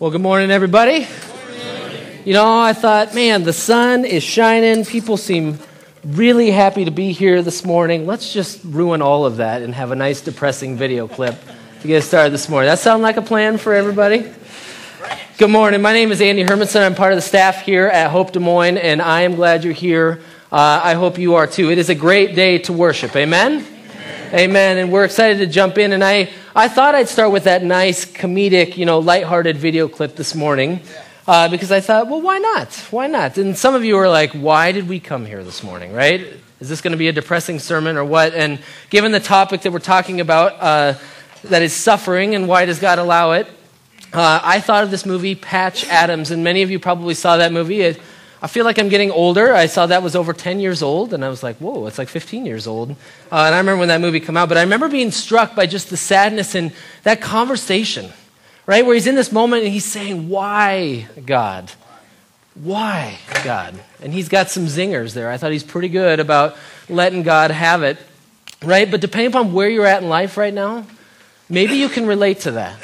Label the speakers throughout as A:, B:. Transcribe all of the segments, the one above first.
A: Well, good morning, everybody. You know, I thought, man, the sun is shining. People seem really happy to be here this morning. Let's just ruin all of that and have a nice, depressing video clip to get started this morning. That sound like a plan for everybody? Good morning. My name is Andy Hermanson. I'm part of the staff here at Hope Des Moines, and I am glad you're here. Uh, I hope you are too. It is a great day to worship. Amen? Amen. And we're excited to jump in. And I, I thought I'd start with that nice comedic, you know, lighthearted video clip this morning. Uh, because I thought, well, why not? Why not? And some of you are like, why did we come here this morning, right? Is this going to be a depressing sermon or what? And given the topic that we're talking about, uh, that is suffering and why does God allow it, uh, I thought of this movie, Patch Adams. And many of you probably saw that movie. It, I feel like I'm getting older. I saw that was over 10 years old, and I was like, whoa, it's like 15 years old. Uh, and I remember when that movie came out, but I remember being struck by just the sadness in that conversation, right? Where he's in this moment and he's saying, why, God? Why, God? And he's got some zingers there. I thought he's pretty good about letting God have it, right? But depending upon where you're at in life right now, maybe you can relate to that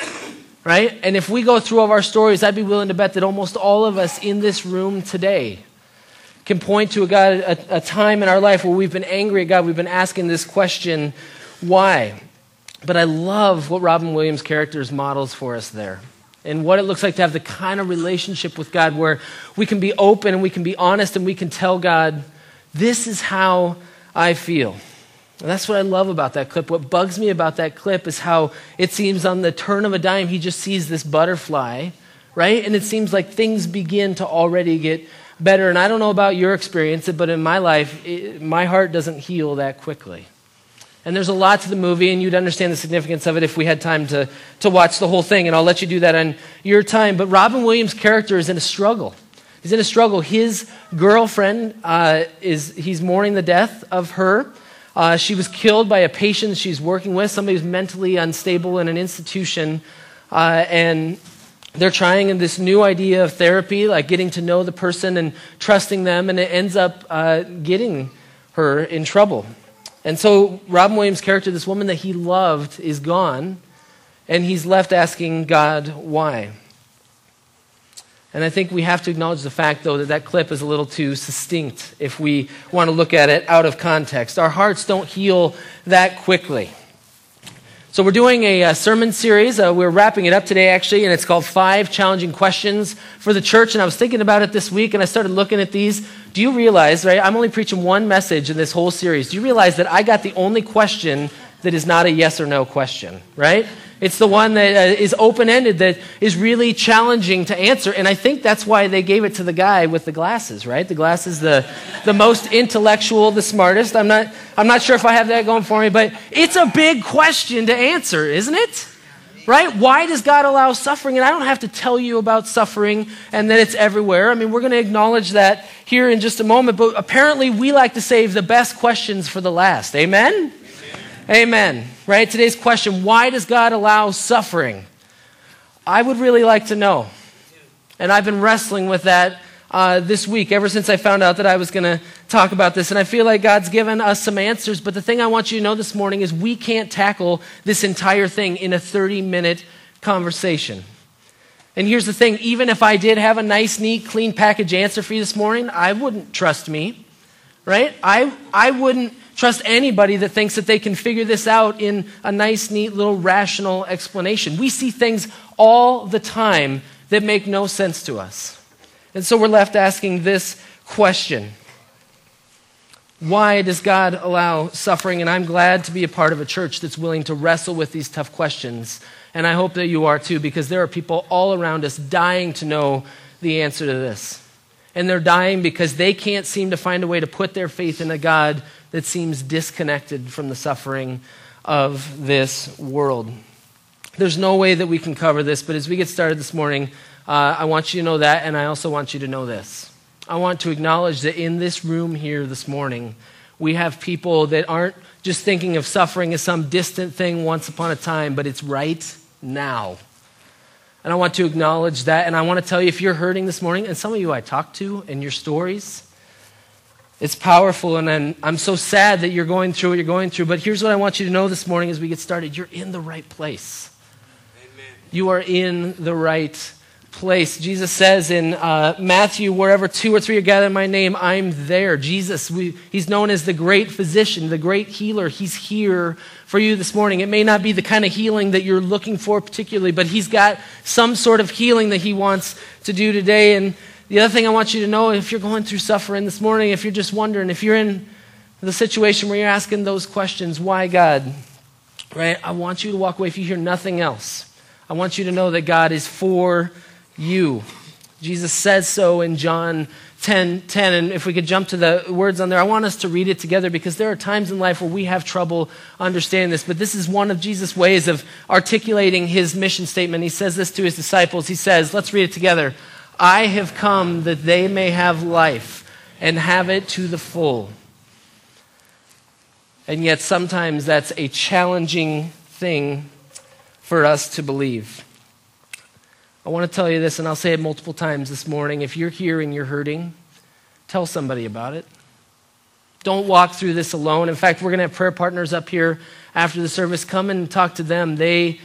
A: right? And if we go through all of our stories, I'd be willing to bet that almost all of us in this room today can point to a God, a, a, time in our life where we've been angry at God. We've been asking this question, why? But I love what Robin Williams' characters models for us there. And what it looks like to have the kind of relationship with God where we can be open and we can be honest and we can tell God, this is how I feel. And that's what I love about that clip. What bugs me about that clip is how it seems on the turn of a dime, he just sees this butterfly, right? And it seems like things begin to already get better. And I don't know about your experience, but in my life, it, my heart doesn't heal that quickly. And there's a lot to the movie, and you'd understand the significance of it if we had time to, to watch the whole thing, and I'll let you do that on your time. But Robin Williams' character is in a struggle. He's in a struggle. His girlfriend uh, is, he's mourning the death of her. Uh, she was killed by a patient she's working with, somebody who's mentally unstable in an institution. Uh, and they're trying this new idea of therapy, like getting to know the person and trusting them, and it ends up uh, getting her in trouble. And so, Robin Williams' character, this woman that he loved, is gone, and he's left asking God why. And I think we have to acknowledge the fact, though, that that clip is a little too succinct if we want to look at it out of context. Our hearts don't heal that quickly. So, we're doing a, a sermon series. Uh, we're wrapping it up today, actually, and it's called Five Challenging Questions for the Church. And I was thinking about it this week, and I started looking at these. Do you realize, right? I'm only preaching one message in this whole series. Do you realize that I got the only question that is not a yes or no question, right? It's the one that uh, is open ended, that is really challenging to answer. And I think that's why they gave it to the guy with the glasses, right? The glasses, the, the most intellectual, the smartest. I'm not, I'm not sure if I have that going for me, but it's a big question to answer, isn't it? Right? Why does God allow suffering? And I don't have to tell you about suffering and that it's everywhere. I mean, we're going to acknowledge that here in just a moment, but apparently we like to save the best questions for the last. Amen? Amen. Right? Today's question why does God allow suffering? I would really like to know. And I've been wrestling with that uh, this week, ever since I found out that I was going to talk about this. And I feel like God's given us some answers. But the thing I want you to know this morning is we can't tackle this entire thing in a 30 minute conversation. And here's the thing even if I did have a nice, neat, clean package answer for you this morning, I wouldn't trust me, right? I, I wouldn't trust anybody that thinks that they can figure this out in a nice, neat, little rational explanation. We see things all the time that make no sense to us. And so we're left asking this question Why does God allow suffering? And I'm glad to be a part of a church that's willing to wrestle with these tough questions. And I hope that you are too, because there are people all around us dying to know the answer to this. And they're dying because they can't seem to find a way to put their faith in a God that seems disconnected from the suffering of this world. There's no way that we can cover this, but as we get started this morning, uh, I want you to know that, and I also want you to know this. I want to acknowledge that in this room here this morning, we have people that aren't just thinking of suffering as some distant thing once upon a time, but it's right now. And I want to acknowledge that. And I want to tell you if you're hurting this morning, and some of you I talked to and your stories, it's powerful, and I'm, I'm so sad that you're going through what you're going through. But here's what I want you to know this morning as we get started you're in the right place. Amen. You are in the right place. Jesus says in uh, Matthew, wherever two or three are gathered in my name, I'm there. Jesus, we, he's known as the great physician, the great healer. He's here for you this morning. It may not be the kind of healing that you're looking for particularly, but he's got some sort of healing that he wants to do today. And the other thing I want you to know if you're going through suffering this morning, if you're just wondering, if you're in the situation where you're asking those questions, why God? Right? I want you to walk away if you hear nothing else. I want you to know that God is for you. Jesus says so in John 10 10. And if we could jump to the words on there, I want us to read it together because there are times in life where we have trouble understanding this. But this is one of Jesus' ways of articulating his mission statement. He says this to his disciples. He says, let's read it together I have come that they may have life and have it to the full. And yet, sometimes that's a challenging thing for us to believe. I want to tell you this, and I'll say it multiple times this morning. If you're here and you're hurting, tell somebody about it. Don't walk through this alone. In fact, we're going to have prayer partners up here after the service. Come and talk to them. They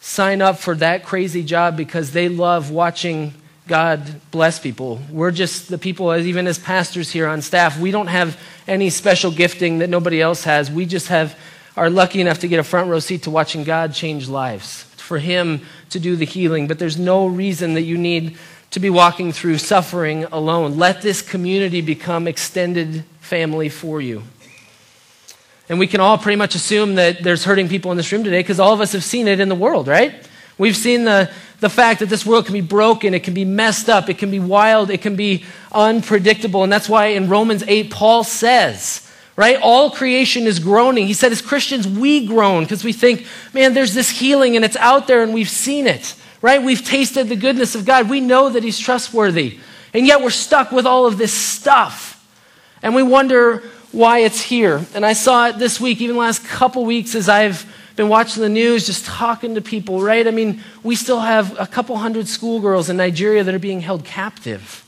A: sign up for that crazy job because they love watching God bless people. We're just the people, even as pastors here on staff, we don't have any special gifting that nobody else has. We just have are lucky enough to get a front row seat to watching God change lives for Him to do the healing. But there's no reason that you need to be walking through suffering alone. Let this community become extended family for you. And we can all pretty much assume that there's hurting people in this room today because all of us have seen it in the world, right? We've seen the, the fact that this world can be broken, it can be messed up, it can be wild, it can be unpredictable. And that's why in Romans 8, Paul says, right? All creation is groaning. He said, as Christians, we groan because we think, man, there's this healing and it's out there and we've seen it, right? We've tasted the goodness of God. We know that He's trustworthy. And yet we're stuck with all of this stuff. And we wonder why it's here. And I saw it this week, even last couple weeks, as I've been watching the news, just talking to people, right? I mean, we still have a couple hundred schoolgirls in Nigeria that are being held captive.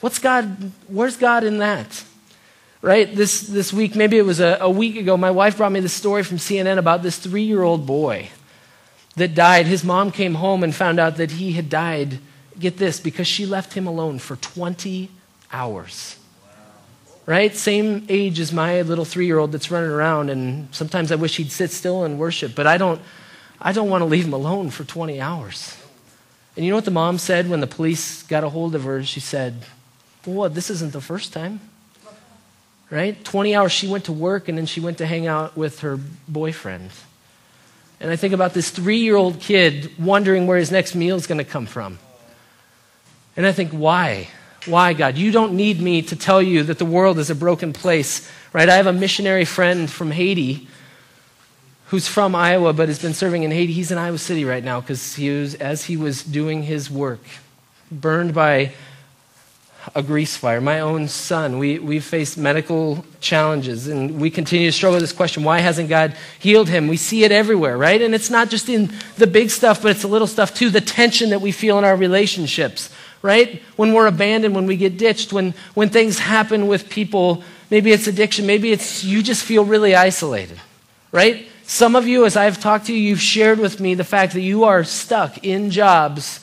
A: What's God, where's God in that? Right? This, this week, maybe it was a, a week ago, my wife brought me this story from CNN about this three year old boy that died. His mom came home and found out that he had died, get this, because she left him alone for 20 hours. Right? Same age as my little three year old that's running around, and sometimes I wish he'd sit still and worship, but I don't, I don't want to leave him alone for 20 hours. And you know what the mom said when the police got a hold of her? She said, Well, this isn't the first time right? 20 hours she went to work and then she went to hang out with her boyfriend. And I think about this three year old kid wondering where his next meal is going to come from. And I think, why? Why, God? You don't need me to tell you that the world is a broken place, right? I have a missionary friend from Haiti who's from Iowa but has been serving in Haiti. He's in Iowa City right now because he was, as he was doing his work, burned by a grease fire. My own son, we, we've faced medical challenges and we continue to struggle with this question why hasn't God healed him? We see it everywhere, right? And it's not just in the big stuff, but it's the little stuff too the tension that we feel in our relationships, right? When we're abandoned, when we get ditched, when, when things happen with people, maybe it's addiction, maybe it's you just feel really isolated, right? Some of you, as I've talked to you, you've shared with me the fact that you are stuck in jobs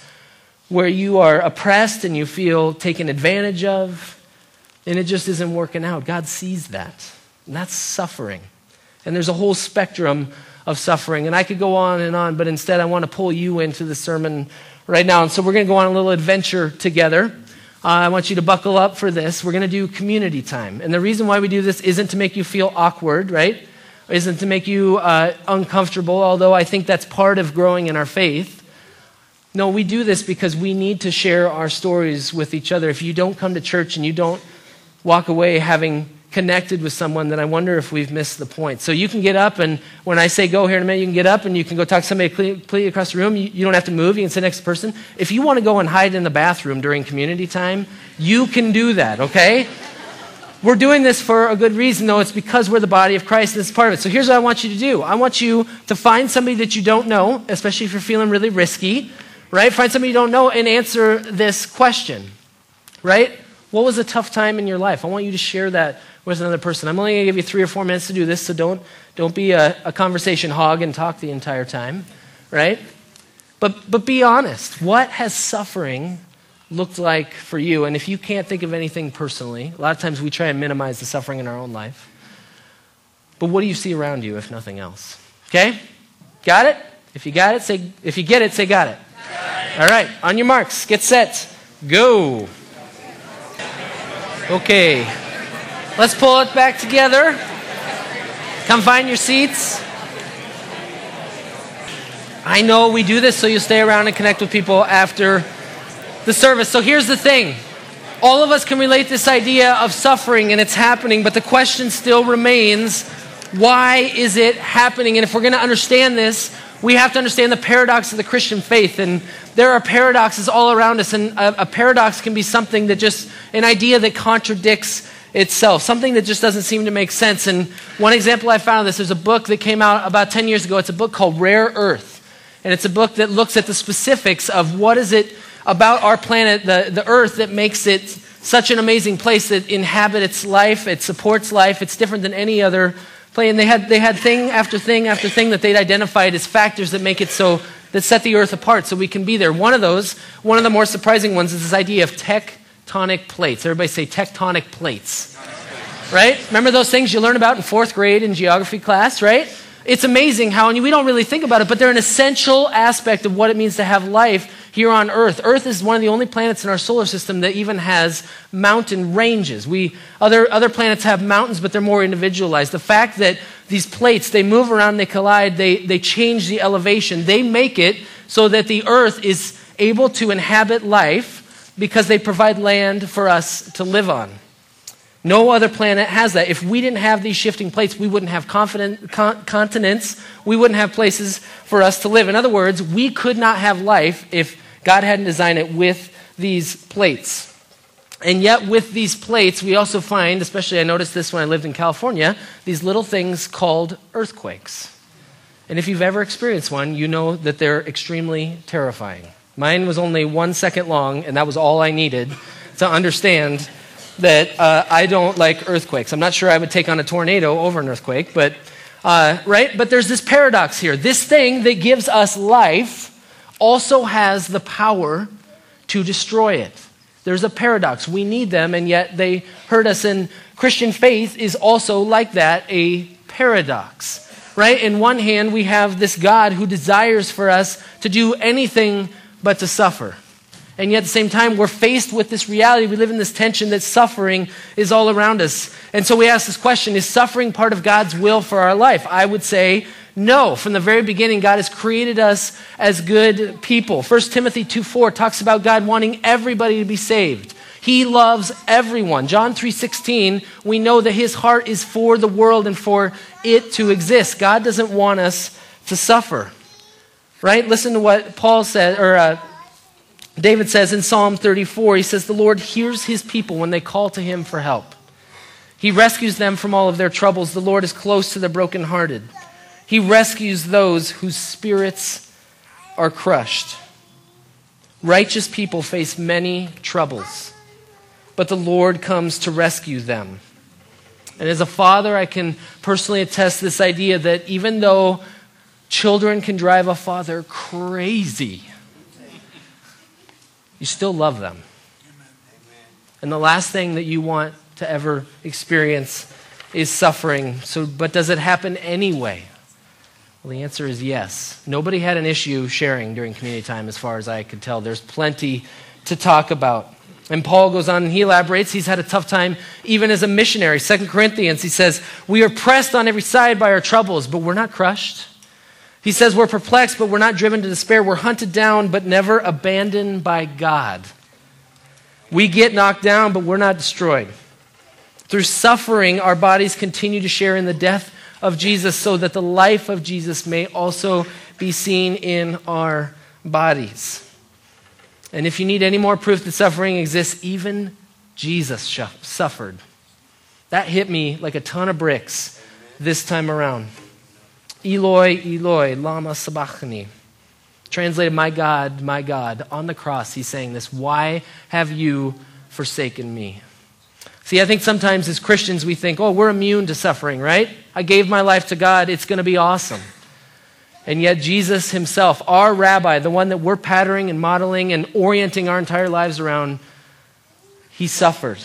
A: where you are oppressed and you feel taken advantage of, and it just isn't working out. God sees that. And that's suffering. And there's a whole spectrum of suffering. And I could go on and on, but instead I want to pull you into the sermon right now. And so we're going to go on a little adventure together. Uh, I want you to buckle up for this. We're going to do community time. And the reason why we do this isn't to make you feel awkward, right? Isn't to make you uh, uncomfortable, although I think that's part of growing in our faith. No, we do this because we need to share our stories with each other. If you don't come to church and you don't walk away having connected with someone, then I wonder if we've missed the point. So you can get up, and when I say go here in a minute, you can get up and you can go talk to somebody completely across the room. You, don't have to move, you can sit next to the person. If you want to go and hide in the bathroom during community time, you can do that, okay? We're doing this for a good reason, though. It's because we're the body of Christ. This is part of it. So here's what I want you to do I want you to find somebody that you don't know, especially if you're feeling really risky right? Find somebody you don't know and answer this question, right? What was a tough time in your life? I want you to share that with another person. I'm only going to give you three or four minutes to do this, so don't, don't be a, a conversation hog and talk the entire time, right? But, but be honest. What has suffering looked like for you? And if you can't think of anything personally, a lot of times we try and minimize the suffering in our own life. But what do you see around you, if nothing else? Okay? Got it? If you got it, say, if you get it, say got it. All right, on your marks, get set, go. Okay, let's pull it back together. Come find your seats. I know we do this so you stay around and connect with people after the service. So here's the thing all of us can relate this idea of suffering and it's happening, but the question still remains why is it happening? And if we're going to understand this, we have to understand the paradox of the Christian faith. And there are paradoxes all around us. And a, a, paradox can be something that just, an idea that contradicts itself, something that just doesn't seem to make sense. And one example I found of this, there's a book that came out about 10 years ago. It's a book called Rare Earth. And it's a book that looks at the specifics of what is it about our planet, the, the Earth, that makes it such an amazing place that inhabits life, it supports life, it's different than any other play. And they had, they had thing after thing after thing that they'd identified as factors that make it so, that set the earth apart so we can be there. One of those, one of the more surprising ones, is this idea of tectonic plates. Everybody say tectonic plates. Right? Remember those things you learn about in fourth grade in geography class, right? It's amazing how, and we don't really think about it, but they're an essential aspect of what it means to have life here on Earth. Earth is one of the only planets in our solar system that even has mountain ranges. We, other, other planets have mountains, but they're more individualized. The fact that these plates, they move around, they collide, they, they change the elevation, they make it so that the Earth is able to inhabit life because they provide land for us to live on. No other planet has that. If we didn't have these shifting plates, we wouldn't have con- continents. We wouldn't have places for us to live. In other words, we could not have life if God hadn't designed it with these plates. And yet, with these plates, we also find, especially I noticed this when I lived in California, these little things called earthquakes. And if you've ever experienced one, you know that they're extremely terrifying. Mine was only one second long, and that was all I needed to understand that uh, I don't like earthquakes. I'm not sure I would take on a tornado over an earthquake, but, uh, right? But there's this paradox here. This thing that gives us life also has the power to destroy it. There's a paradox. We need them, and yet they hurt us. And Christian faith is also like that a paradox, right? In one hand, we have this God who desires for us to do anything but to suffer. And yet at the same time, we're faced with this reality. We live in this tension that suffering is all around us. And so we ask this question Is suffering part of God's will for our life? I would say no, from the very beginning, God has created us as good people. 1 Timothy 2 4 talks about God wanting everybody to be saved. He loves everyone. John 3:16, we know that his heart is for the world and for it to exist. God doesn't want us to suffer. Right? Listen to what Paul said or uh, David says in Psalm 34, he says the Lord hears his people when they call to him for help. He rescues them from all of their troubles. The Lord is close to the brokenhearted. He rescues those whose spirits are crushed. Righteous people face many troubles, but the Lord comes to rescue them. And as a father, I can personally attest this idea that even though children can drive a father crazy, you still love them. And the last thing that you want to ever experience is suffering. So, but does it happen anyway? Well, the answer is yes. Nobody had an issue sharing during community time, as far as I could tell. There's plenty to talk about. And Paul goes on and he elaborates. He's had a tough time even as a missionary. Second Corinthians, he says, We are pressed on every side by our troubles, but we're not crushed. He says, We're perplexed, but we're not driven to despair. We're hunted down, but never abandoned by God. We get knocked down, but we're not destroyed. Through suffering, our bodies continue to share in the death of Jesus so that the life of Jesus may also be seen in our bodies. And if you need any more proof that suffering exists, even Jesus suffered. That hit me like a ton of bricks this time around. Eloi, Eloi, Lama Sabachthani. Translated, My God, my God. On the cross, he's saying this Why have you forsaken me? See, I think sometimes as Christians we think, oh, we're immune to suffering, right? I gave my life to God, it's going to be awesome. And yet, Jesus himself, our rabbi, the one that we're patterning and modeling and orienting our entire lives around, he suffered.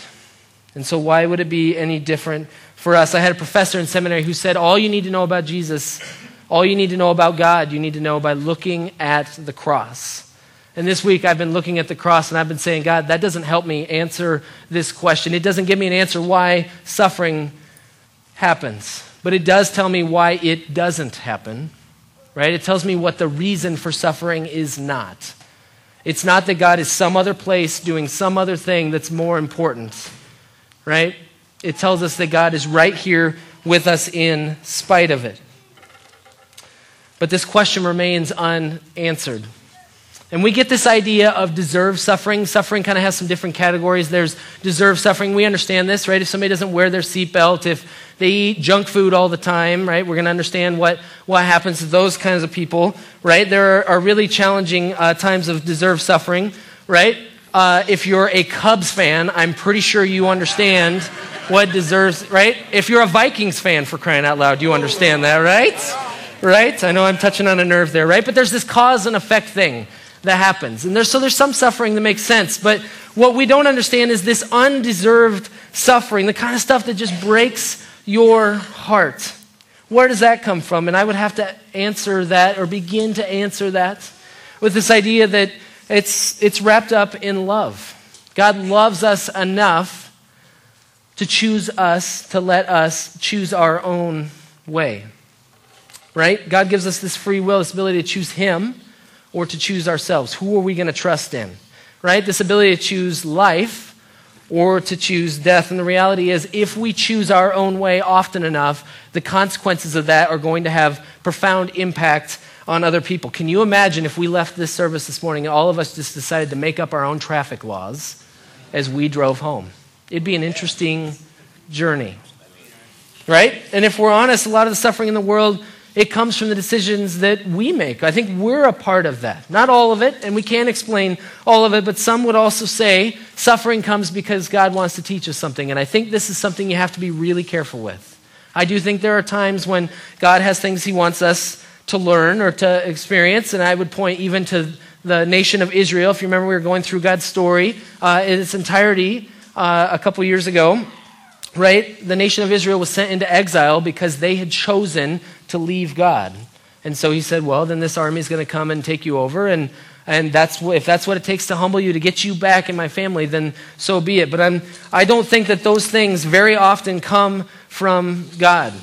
A: And so, why would it be any different for us? I had a professor in seminary who said, All you need to know about Jesus, all you need to know about God, you need to know by looking at the cross. And this week I've been looking at the cross and I've been saying, God, that doesn't help me answer this question. It doesn't give me an answer why suffering happens, but it does tell me why it doesn't happen, right? It tells me what the reason for suffering is not. It's not that God is some other place doing some other thing that's more important, right? It tells us that God is right here with us in spite of it. But this question remains unanswered. And we get this idea of deserved suffering. Suffering kind of has some different categories. There's deserved suffering. We understand this, right? If somebody doesn't wear their seatbelt, if they eat junk food all the time, right? We're going to understand what, what happens to those kinds of people, right? There are, really challenging uh, times of deserved suffering, right? Uh, if you're a Cubs fan, I'm pretty sure you understand what deserves, right? If you're a Vikings fan, for crying out loud, you understand that, right? Right? I know I'm touching on a nerve there, right? But there's this cause and effect thing that happens. And there's, so there's some suffering that makes sense. But what we don't understand is this undeserved suffering, the kind of stuff that just breaks your heart. Where does that come from? And I would have to answer that or begin to answer that with this idea that it's, it's wrapped up in love. God loves us enough to choose us, to let us choose our own way. Right? God gives us this free will, this ability to choose Him or to choose ourselves. Who are we going to trust in? Right? This ability to choose life or to choose death. And the reality is, if we choose our own way often enough, the consequences of that are going to have profound impact on other people. Can you imagine if we left this service this morning and all of us just decided to make up our own traffic laws as we drove home? It'd be an interesting journey. Right? And if we're honest, a lot of the suffering in the world it comes from the decisions that we make. I think we're a part of that. Not all of it, and we can't explain all of it, but some would also say suffering comes because God wants to teach us something. And I think this is something you have to be really careful with. I do think there are times when God has things He wants us to learn or to experience, and I would point even to the nation of Israel. If you remember, we were going through God's story uh, in its entirety uh, a couple years ago right? The nation of Israel was sent into exile because they had chosen to leave God. And so he said, Well, then this army is going to come and take you over. And, and that's, if that's what it takes to humble you, to get you back in my family, then so be it. But I'm, I don't think that those things very often come from God.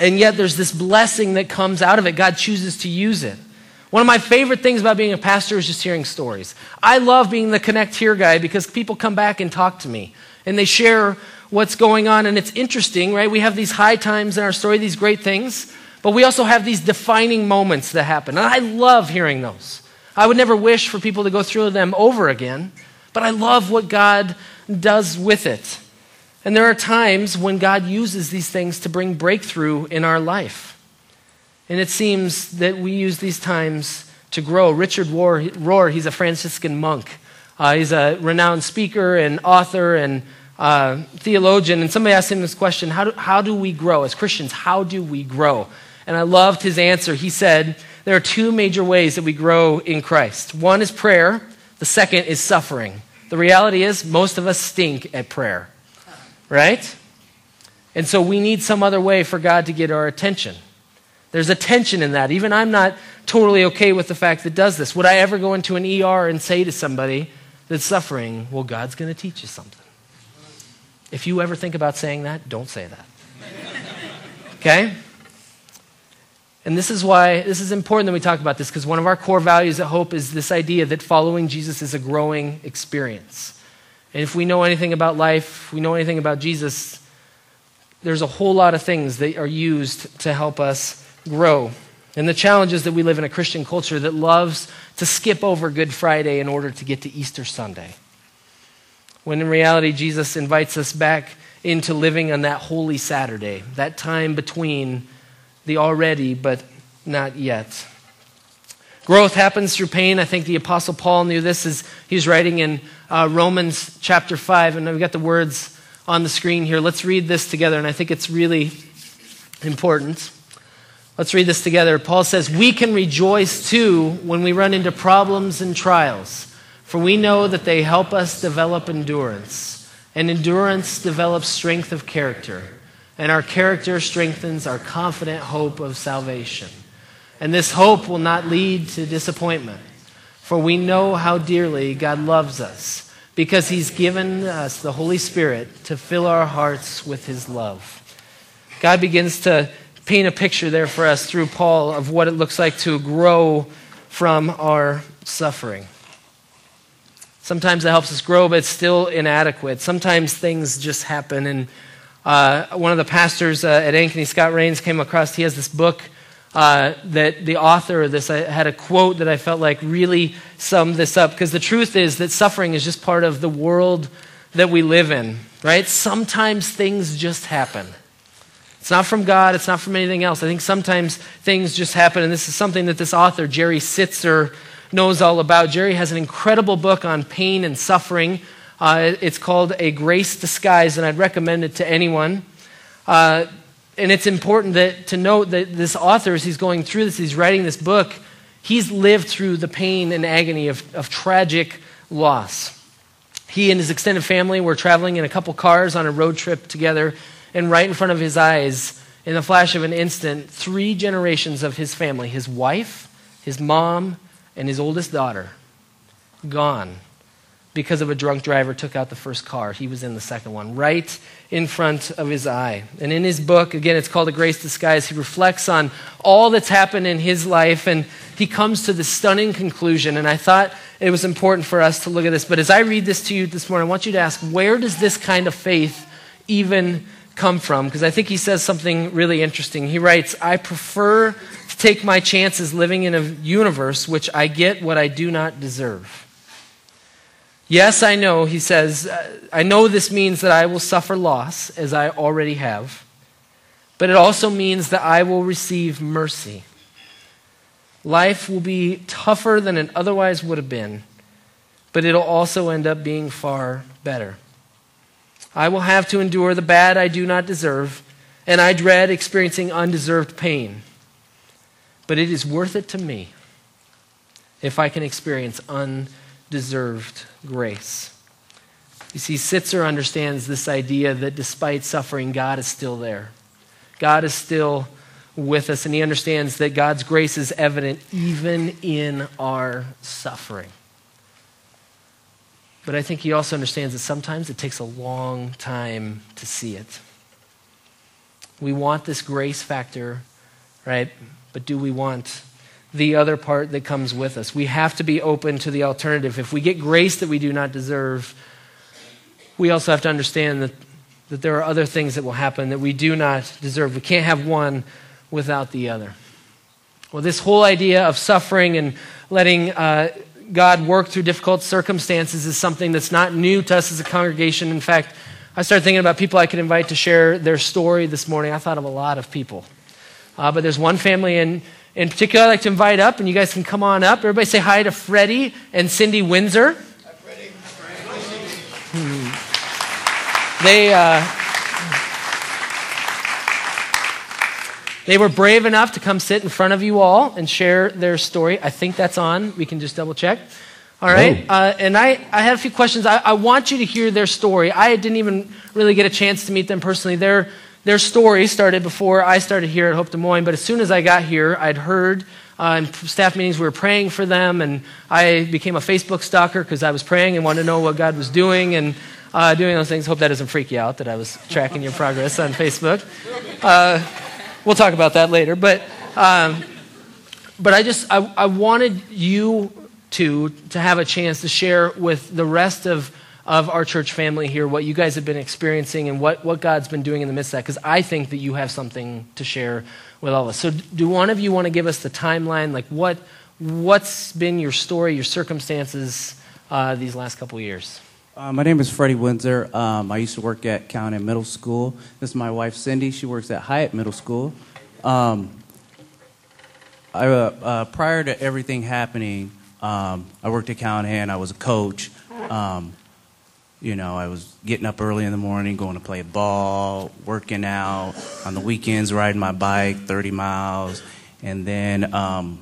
A: And yet there's this blessing that comes out of it. God chooses to use it. One of my favorite things about being a pastor is just hearing stories. I love being the Connect Here guy because people come back and talk to me and they share what's going on. And it's interesting, right? We have these high times in our story, these great things, but we also have these defining moments that happen. And I love hearing those. I would never wish for people to go through them over again, but I love what God does with it. And there are times when God uses these things to bring breakthrough in our life. And it seems that we use these times to grow. Richard Rohr, he's a Franciscan monk. Uh, he's a renowned speaker and author and uh, theologian, and somebody asked him this question how do, how do we grow? As Christians, how do we grow? And I loved his answer. He said, There are two major ways that we grow in Christ one is prayer, the second is suffering. The reality is, most of us stink at prayer, right? And so we need some other way for God to get our attention. There's a tension in that. Even I'm not totally okay with the fact that does this. Would I ever go into an ER and say to somebody that's suffering, well, God's going to teach you something? If you ever think about saying that, don't say that. Okay? And this is why this is important that we talk about this because one of our core values at Hope is this idea that following Jesus is a growing experience. And if we know anything about life, we know anything about Jesus, there's a whole lot of things that are used to help us grow. And the challenge is that we live in a Christian culture that loves to skip over Good Friday in order to get to Easter Sunday when in reality, Jesus invites us back into living on that holy Saturday, that time between the already but not yet. Growth happens through pain. I think the Apostle Paul knew this as he's writing in uh, Romans chapter 5. And I've got the words on the screen here. Let's read this together, and I think it's really important. Let's read this together. Paul says, We can rejoice too when we run into problems and trials, for we know that they help us develop endurance. And endurance develops strength of character. And our character strengthens our confident hope of salvation. And this hope will not lead to disappointment, for we know how dearly God loves us, because He's given us the Holy Spirit to fill our hearts with His love. God begins to paint a picture there for us through Paul of what it looks like to grow from our suffering. Sometimes it helps us grow, but it's still inadequate. Sometimes things just happen. And uh, one of the pastors uh, at Ankeny, Scott Rains, came across, he has this book uh, that the author of this I had a quote that I felt like really summed this up. Because the truth is that suffering is just part of the world that we live in, right? Sometimes things just happen. It's not from God, it's not from anything else. I think sometimes things just happen, and this is something that this author, Jerry Sittser, knows all about. Jerry has an incredible book on pain and suffering. Uh, it's called A Grace Disguise, and I'd recommend it to anyone. Uh, and it's important that, to note that this author, as he's going through this, he's writing this book, he's lived through the pain and agony of, of tragic loss. He and his extended family were traveling in a couple cars on a road trip together and right in front of his eyes, in the flash of an instant, three generations of his family his wife, his mom, and his oldest daughter gone because of a drunk driver took out the first car. He was in the second one, right in front of his eye. And in his book, again, it's called A Grace Disguise, he reflects on all that's happened in his life and he comes to the stunning conclusion. And I thought it was important for us to look at this. But as I read this to you this morning, I want you to ask where does this kind of faith even come from because I think he says something really interesting. He writes, I prefer to take my chances living in a universe which I get what I do not deserve. Yes, I know, he says, uh, I know this means that I will suffer loss, as I already have, but it also means that I will receive mercy. Life will be tougher than it otherwise would have been, but it'll also end up being far better. I will have to endure the bad I do not deserve, and I dread experiencing undeserved pain. But it is worth it to me if I can experience undeserved grace. You see, Sittser understands this idea that despite suffering, God is still there. God is still with us, and he understands that God's grace is evident even in our suffering. But I think he also understands that sometimes it takes a long time to see it. We want this grace factor, right? But do we want the other part that comes with us? We have to be open to the alternative. If we get grace that we do not deserve, we also have to understand that, that there are other things that will happen that we do not deserve. We can't have one without the other. Well, this whole idea of suffering and letting uh, God work through difficult circumstances is something that's not new to us as a congregation. In fact, I started thinking about people I could invite to share their story this morning. I thought of a lot of people. Uh, but there's one family in, in particular I'd like to invite up, and you guys can come on up. Everybody say hi to Freddie and Cindy Windsor. Hi, Freddie. Hmm. They. Uh, They were brave enough to come sit in front of you all and share their story. I think that's on. We can just double check. All right. Uh, and I, I had a few questions. I, I, want you to hear their story. I didn't even really get a chance to meet them personally. Their, their story started before I started here at Hope Des Moines, but as soon as I got here, I'd heard uh, in staff meetings we were praying for them, and I became a Facebook stalker because I was praying and wanted to know what God was doing and uh, doing those things. Hope that doesn't freak you out that I was tracking your progress on Facebook. Uh, we'll talk about that later. But, um, but I just, I, I wanted you to, to have a chance to share with the rest of, of our church family here what you guys have been experiencing and what, what God's been doing in the midst of that, because I think that you have something to share with all of us. So, do one of you want to give us the timeline? Like, what, what's been your story, your circumstances uh, these last couple years?
B: Uh, my name is Freddie Windsor. Um, I used to work at County Middle School. This is my wife, Cindy. She works at Hiatt Middle School. Um, I, uh, uh, prior to everything happening, um, I worked at Callanan. I was a coach. Um, you know, I was getting up early in the morning, going to play ball, working out. On the weekends, riding my bike 30 miles. And then um,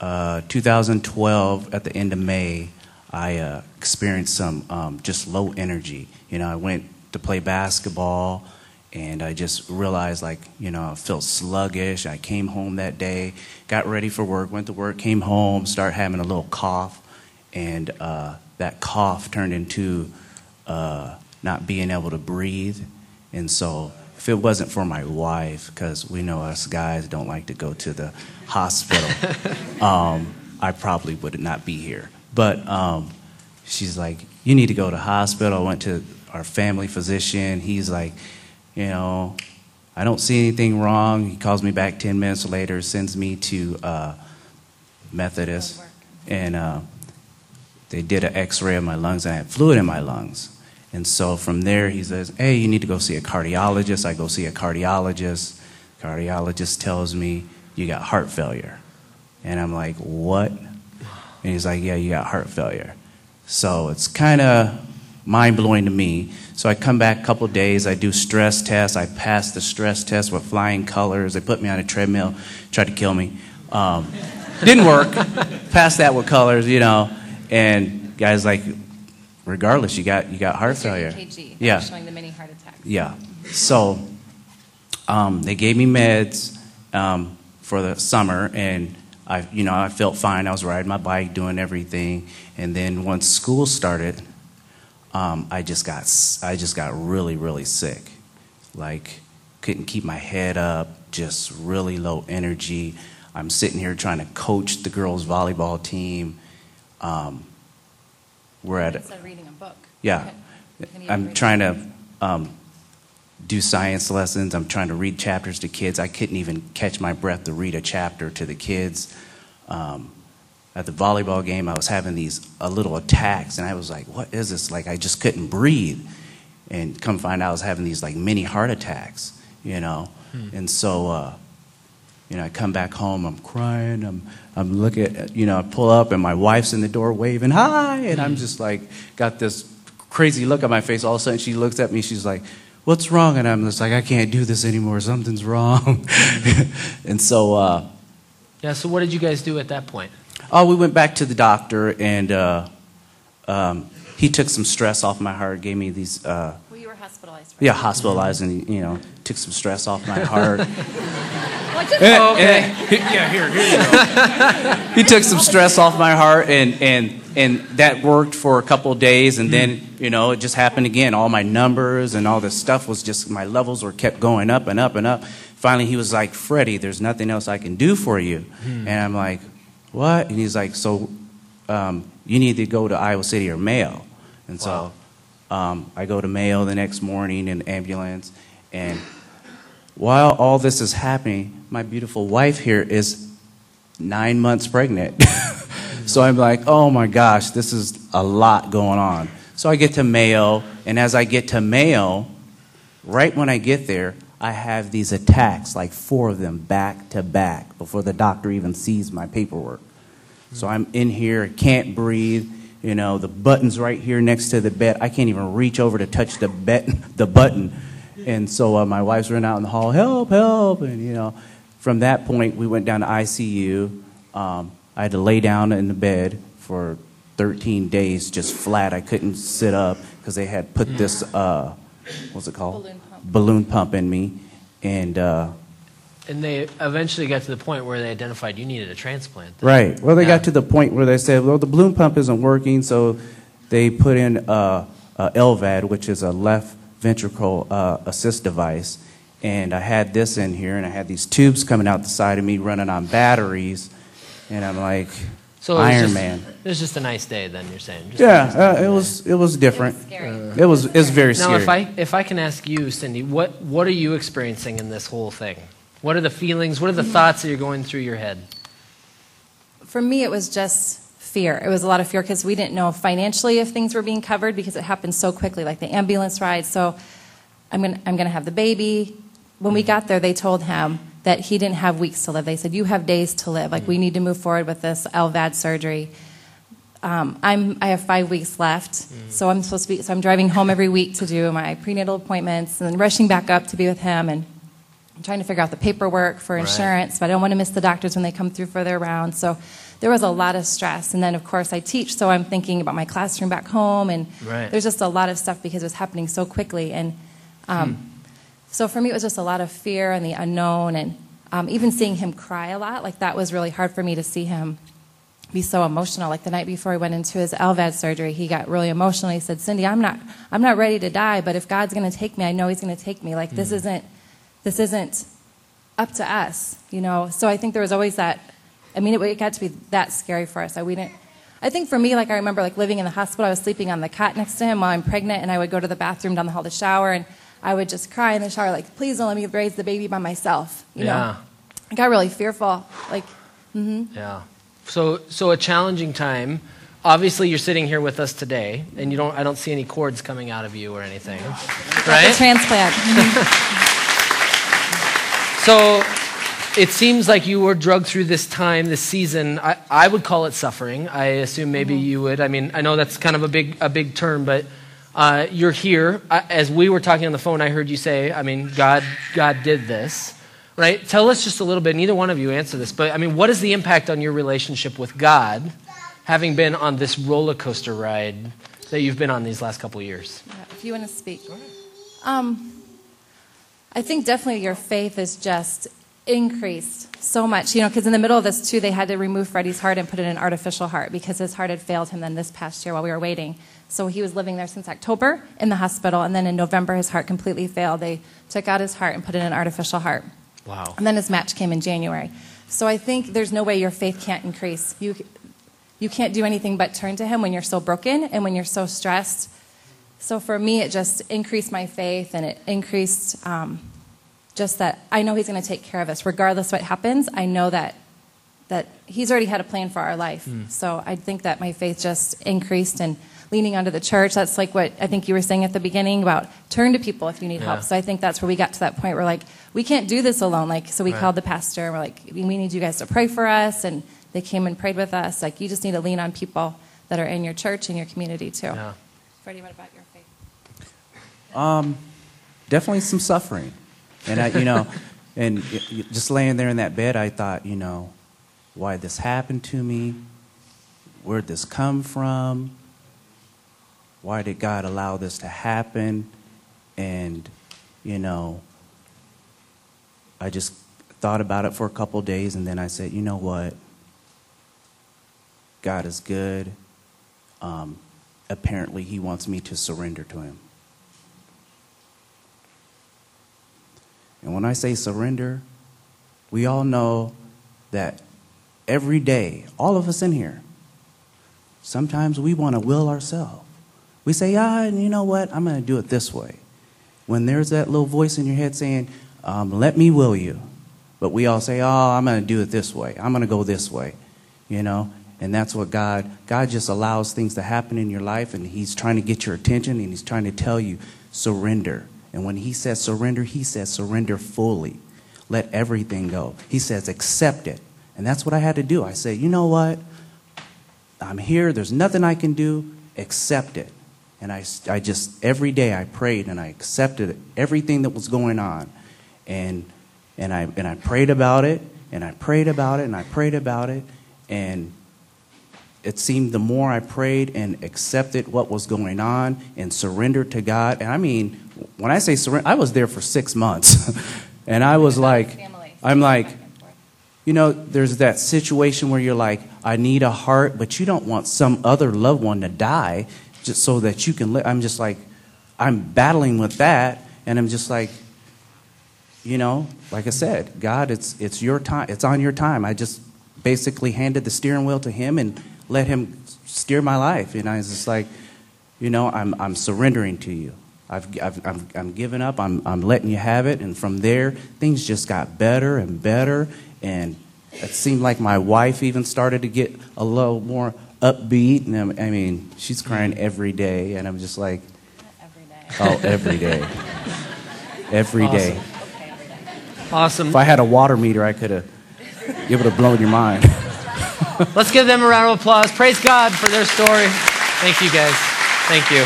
B: uh, 2012, at the end of May, I uh, experienced some um, just low energy. You know, I went to play basketball and I just realized, like, you know, I felt sluggish. I came home that day, got ready for work, went to work, came home, started having a little cough, and uh, that cough turned into uh, not being able to breathe. And so, if it wasn't for my wife, because we know us guys don't like to go to the hospital, um, I probably would not be here. But um, she's like, You need to go to hospital. I went to our family physician. He's like, You know, I don't see anything wrong. He calls me back 10 minutes later, sends me to uh, Methodist. And uh, they did an x ray of my lungs, and I had fluid in my lungs. And so from there, he says, Hey, you need to go see a cardiologist. I go see a cardiologist. Cardiologist tells me, You got heart failure. And I'm like, What? And he's like, Yeah, you got heart failure. So it's kind of mind blowing to me. So I come back a couple days, I do stress tests. I pass the stress test with flying colors. They put me on a treadmill, tried to kill me. Um, didn't work. Passed that with colors, you know. And guys like, regardless, you got you got heart failure.
C: EKG.
B: Yeah.
C: Showing the many heart attacks.
B: Yeah. So um, they gave me meds um, for the summer, and I, you know, I felt fine. I was riding my bike, doing everything, and then once school started, um, I just got I just got really really sick, like couldn't keep my head up, just really low energy. I'm sitting here trying to coach the girls volleyball team. Um, we're at
C: Instead of reading a book.
B: yeah.
C: Can you
B: I'm
C: read-
B: trying to um, do science lessons. I'm trying to read chapters to kids. I couldn't even catch my breath to read a chapter to the kids. Um, at the volleyball game, I was having these uh, little attacks, and I was like, "What is this?" Like I just couldn't breathe. And come find out, I was having these like mini heart attacks, you know. And so, uh, you know, I come back home, I'm crying, I'm, I'm looking, at, you know, I pull up and my wife's in the door waving, hi, and I'm just like, got this crazy look on my face. All of a sudden she looks at me, she's like, what's wrong? And I'm just like, I can't do this anymore, something's wrong. and so, uh,
A: Yeah, so what did you guys do at that point?
B: oh, we went back to the doctor and uh, um, he took some stress off my heart, gave me these, uh,
C: Well, you were hospitalized. Right?
B: yeah, hospitalized and, you know, took some stress off my heart.
C: Well, just-
A: Oh, okay.
B: yeah, here, here you go. he took some stress off my heart, and and and that worked for a couple of days, and then you know it just happened again. All my numbers and all this stuff was just my levels were kept going up and up and up. Finally, he was like, "Freddie, there's nothing else I can do for you," and I'm like, "What?" And he's like, "So um, you need to go to Iowa City or Mayo," and so. Um, I go to Mayo the next morning in ambulance, and while all this is happening, my beautiful wife here is nine months pregnant. so I'm like, oh my gosh, this is a lot going on. So I get to Mayo, and as I get to Mayo, right when I get there, I have these attacks, like four of them back to back, before the doctor even sees my paperwork. So I'm in here, can't breathe. You know, the button's right here next to the bed. I can't even reach over to touch the, bet- the button. And so uh, my wife's running out in the hall, help, help. And, you know, from that point, we went down to ICU. Um, I had to lay down in the bed for 13 days just flat. I couldn't sit up because they had put this, uh, what's it called?
C: Balloon pump.
B: Balloon pump in me. And, uh,
A: And they eventually got to the point where they identified you needed a transplant.
B: Right. Well, they
A: Yeah.
B: got to the point where they said, well, the balloon pump isn't working, so they put in uh, a LVAD, which is a left ventricle uh, assist device. And I had this in here, and I had these tubes coming out the side of me running on batteries. And I'm like,
A: So it was
B: Iron
A: just,
B: Man.
A: It was just a nice day, then you're saying. Just
B: Yeah,
A: nice
B: uh, it was it was different.
C: It's scary.
B: It was it was very
A: Now,
B: scary.
A: Now, if I if I can ask you, Cindy, what what are you experiencing in this whole thing? What are the feelings? What are the thoughts that you're going through your head?
C: For me, it was just fear. It was a lot of fear because we didn't know financially if things were being covered because it happened so quickly, like the ambulance ride. So I'm going to I'm gonna have the baby. When we got there, they told him that he didn't have weeks to live. They said, You have days to live. Like, we need to move forward with this LVAD surgery. um, I'm, I have five weeks left, so I'm supposed to be, so I'm driving home every week to do my prenatal appointments and then rushing back up to be with him and I'm trying to figure out the paperwork for
A: Right.
C: insurance, but I don't want to miss the doctors when they come through for their rounds. So there was a lot of stress. And then, of course, I teach, so I'm thinking about my classroom back home, and
A: Right.
C: there's just a lot of stuff because it was happening so quickly. And um, so for me, it was just a lot of fear and the unknown, and um, even seeing him cry a lot, like that was really hard for me to see him be so emotional. Like the night before he went into his LVAD surgery, he got really emotional. He said, "Cindy, I'm not, I'm not ready to die, but if God's going to take me, I know He's going to take me. Like this isn't, this isn't up to us, you know." So I think there was always that. I mean, it, it got to be that scary for us. I we didn't. I think for me, like I remember, like living in the hospital, I was sleeping on the cot next to him while I'm pregnant, and I would go to the bathroom down the hall to shower, and I would just cry in the shower, like, "Please don't let me raise the baby by myself." You
A: Yeah.
C: know, I got really fearful, like. Mm-hmm.
A: yeah. So, so a challenging time. Obviously, you're sitting here with us today, and you don't. I don't see any cords coming out of you or anything, right?
C: transplant.
A: So, it seems like you were drugged through this time, this season. I, I would call it suffering. I assume maybe you would. I mean, I know that's kind of a big, a big term, but uh, you're here. I, as we were talking on the phone, I heard you say, I mean, God, God did this, right? Tell us just a little bit. Neither one of you answer this, but I mean, what is the impact on your relationship with God, having been on this roller coaster ride that you've been on these last couple of years?
C: Yeah, if you want to speak. Um, I think definitely your faith is just increased so much. You know, because in the middle of this, too, they had to remove Freddie's heart and put in an artificial heart because his heart had failed him then this past year while we were waiting. So he was living there since October in the hospital, and then in November, his heart completely failed. They took out his heart and put in an artificial heart.
A: Wow.
C: And then his match came in January. So I think there's no way your faith can't increase. You, you can't do anything but turn to him when you're so broken and when you're so stressed. So for me, it just increased my faith and it increased um, just that I know he's going to take care of us. Regardless what happens, I know that, that he's already had a plan for our life. So I think that my faith just increased and leaning onto the church. That's like what I think you were saying at the beginning about turn to people if you need
A: Yeah.
C: help. So I think that's where we got to that point where like, we can't do this alone. Like, so we
A: Right.
C: called the pastor and we're like, we need you guys to pray for us. And they came and prayed with us. Like, you just need to lean on people that are in your church and your community too.
A: Yeah.
C: Freddie, what about your faith?
B: Um, definitely some suffering, and I, you know, and y- y- just laying there in that bed, I thought, you know, why this happened to me? Where'd this come from? Why did God allow this to happen? And, you know, I just thought about it for a couple days, and then I said, you know what? God is good. Um, apparently, He wants me to surrender to Him. And when I say surrender, we all know that every day, all of us in here, sometimes we want to will ourselves. We say, ah, and you know what? I'm going to do it this way. When there's that little voice in your head saying, um, let me will you. But we all say, oh, I'm going to do it this way. I'm going to go this way. You know? And that's what God, God just allows things to happen in your life and He's trying to get your attention and He's trying to tell you, surrender. And when He says surrender, He says surrender fully. Let everything go. He says accept it. And that's what I had to do. I said, you know what? I'm here. There's nothing I can do. Accept it. And I, I just, every day I prayed and I accepted everything that was going on. And, and, I, and I prayed about it and I prayed about it and I prayed about it. And it seemed the more I prayed and accepted what was going on and surrendered to God. And I mean, when I say surrender, I was there for six months. and I was like, I'm like, you know, there's that situation where you're like, I need a heart, but you don't want some other loved one to die just so that you can live. I'm just like, I'm battling with that, and I'm just like, you know, like I said, God, it's it's your time. It's on your time. I just basically handed the steering wheel to Him and let Him steer my life. And I was just like, you know, I'm I'm surrendering to you. I've, I've I'm I'm giving up. I'm I'm letting you have it. And from there, things just got better and better. And it seemed like my wife even started to get a little more upbeat. And I'm, I mean, she's crying every day, and I'm just like,
C: Every day.
B: oh, every day, every day.
A: Awesome.
B: If I had a water meter, I could have. It would have blown your mind.
A: Let's give them a round of applause. Praise God for their story. Thank you, guys. Thank you.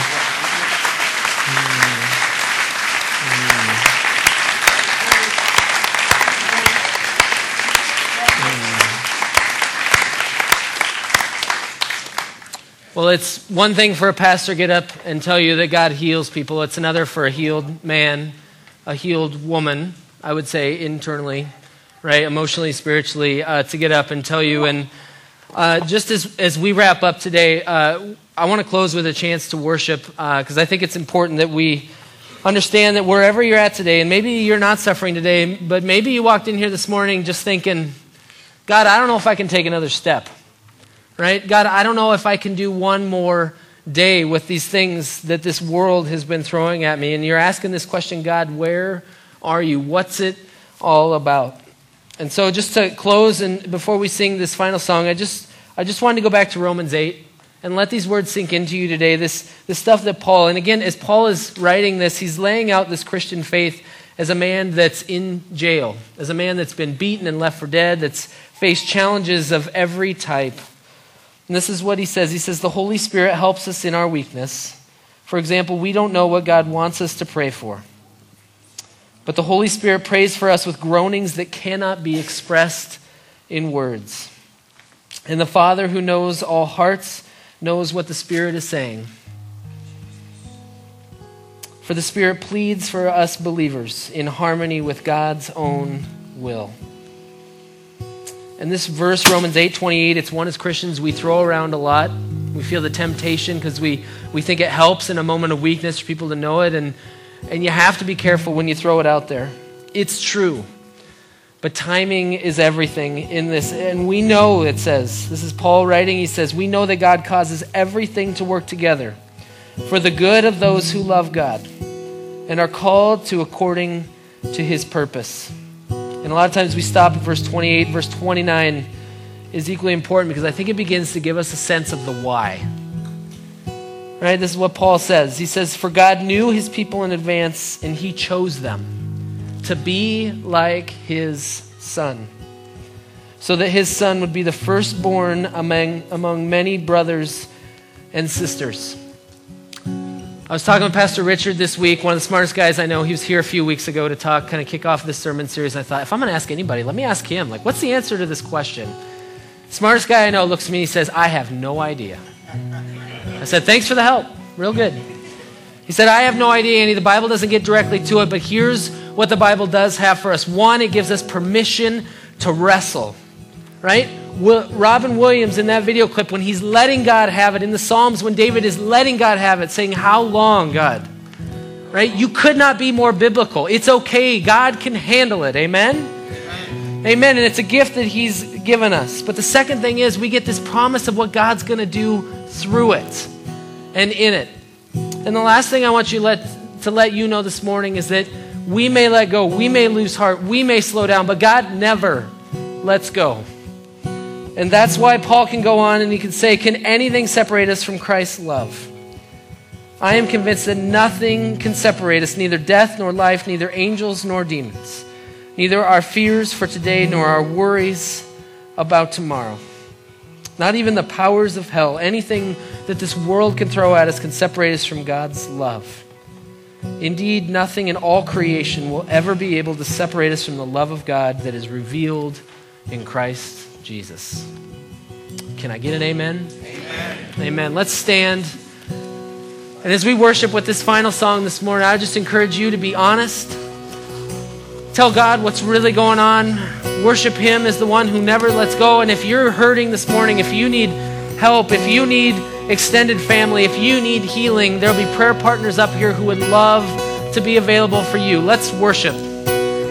A: Well, it's one thing for a pastor to get up and tell you that God heals people. It's another for a healed man, a healed woman, I would say internally, right, emotionally, spiritually, uh, to get up and tell you. And uh, just as, as we wrap up today, uh, I want to close with a chance to worship because uh, I think it's important that we understand that wherever you're at today, and maybe you're not suffering today, but maybe you walked in here this morning just thinking, God, I don't know if I can take another step right? God, I don't know if I can do one more day with these things that this world has been throwing at me. And you're asking this question, God, where are you? What's it all about? And so just to close and before we sing this final song, I just I just wanted to go back to Romans 8 and let these words sink into you today. This this stuff that Paul, and again, as Paul is writing this, he's laying out this Christian faith as a man that's in jail, as a man that's been beaten and left for dead, that's faced challenges of every type. And this is what he says He says, The Holy Spirit helps us in our weakness. For example, we don't know what God wants us to pray for. But the Holy Spirit prays for us with groanings that cannot be expressed in words. And the Father who knows all hearts knows what the Spirit is saying. For the Spirit pleads for us believers in harmony with God's own will. And this verse, Romans 8 28, it's one as Christians we throw around a lot. We feel the temptation because we, we think it helps in a moment of weakness for people to know it. And, and you have to be careful when you throw it out there. It's true. But timing is everything in this. And we know, it says, this is Paul writing, he says, we know that God causes everything to work together for the good of those who love God and are called to according to his purpose. And a lot of times we stop at verse 28. Verse 29 is equally important because I think it begins to give us a sense of the why. Right? This is what Paul says. He says, For God knew his people in advance, and he chose them to be like his son, so that his son would be the firstborn among, among many brothers and sisters. I was talking with Pastor Richard this week, one of the smartest guys I know. He was here a few weeks ago to talk, kind of kick off this sermon series. And I thought, if I'm going to ask anybody, let me ask him. Like, what's the answer to this question? Smartest guy I know looks at me and he says, I have no idea. I said, thanks for the help. Real good. He said, I have no idea, Andy. The Bible doesn't get directly to it, but here's what the Bible does have for us. One, it gives us permission to wrestle, right? Robin Williams in that video clip when he's letting God have it, in the Psalms when David is letting God have it, saying, How long, God? Right? You could not be more biblical. It's okay. God can handle it. Amen? Amen. Amen. And it's a gift that He's given us. But the second thing is, we get this promise of what God's going to do through it and in it. And the last thing I want you let, to let you know this morning is that we may let go, we may lose heart, we may slow down, but God never lets go. And that's why Paul can go on and he can say, Can anything separate us from Christ's love? I am convinced that nothing can separate us, neither death nor life, neither angels nor demons, neither our fears for today nor our worries about tomorrow. Not even the powers of hell, anything that this world can throw at us, can separate us from God's love. Indeed, nothing in all creation will ever be able to separate us from the love of God that is revealed in Christ Jesus. Can I get an amen? Amen. Amen. Let's stand. And as we worship with this final song this morning, I just encourage you to be honest. Tell God what's really going on. Worship Him as the one who never lets go. And if you're hurting this morning, if you need help, if you need extended family, if you need healing, there'll be prayer partners up here who would love to be available for you. Let's worship.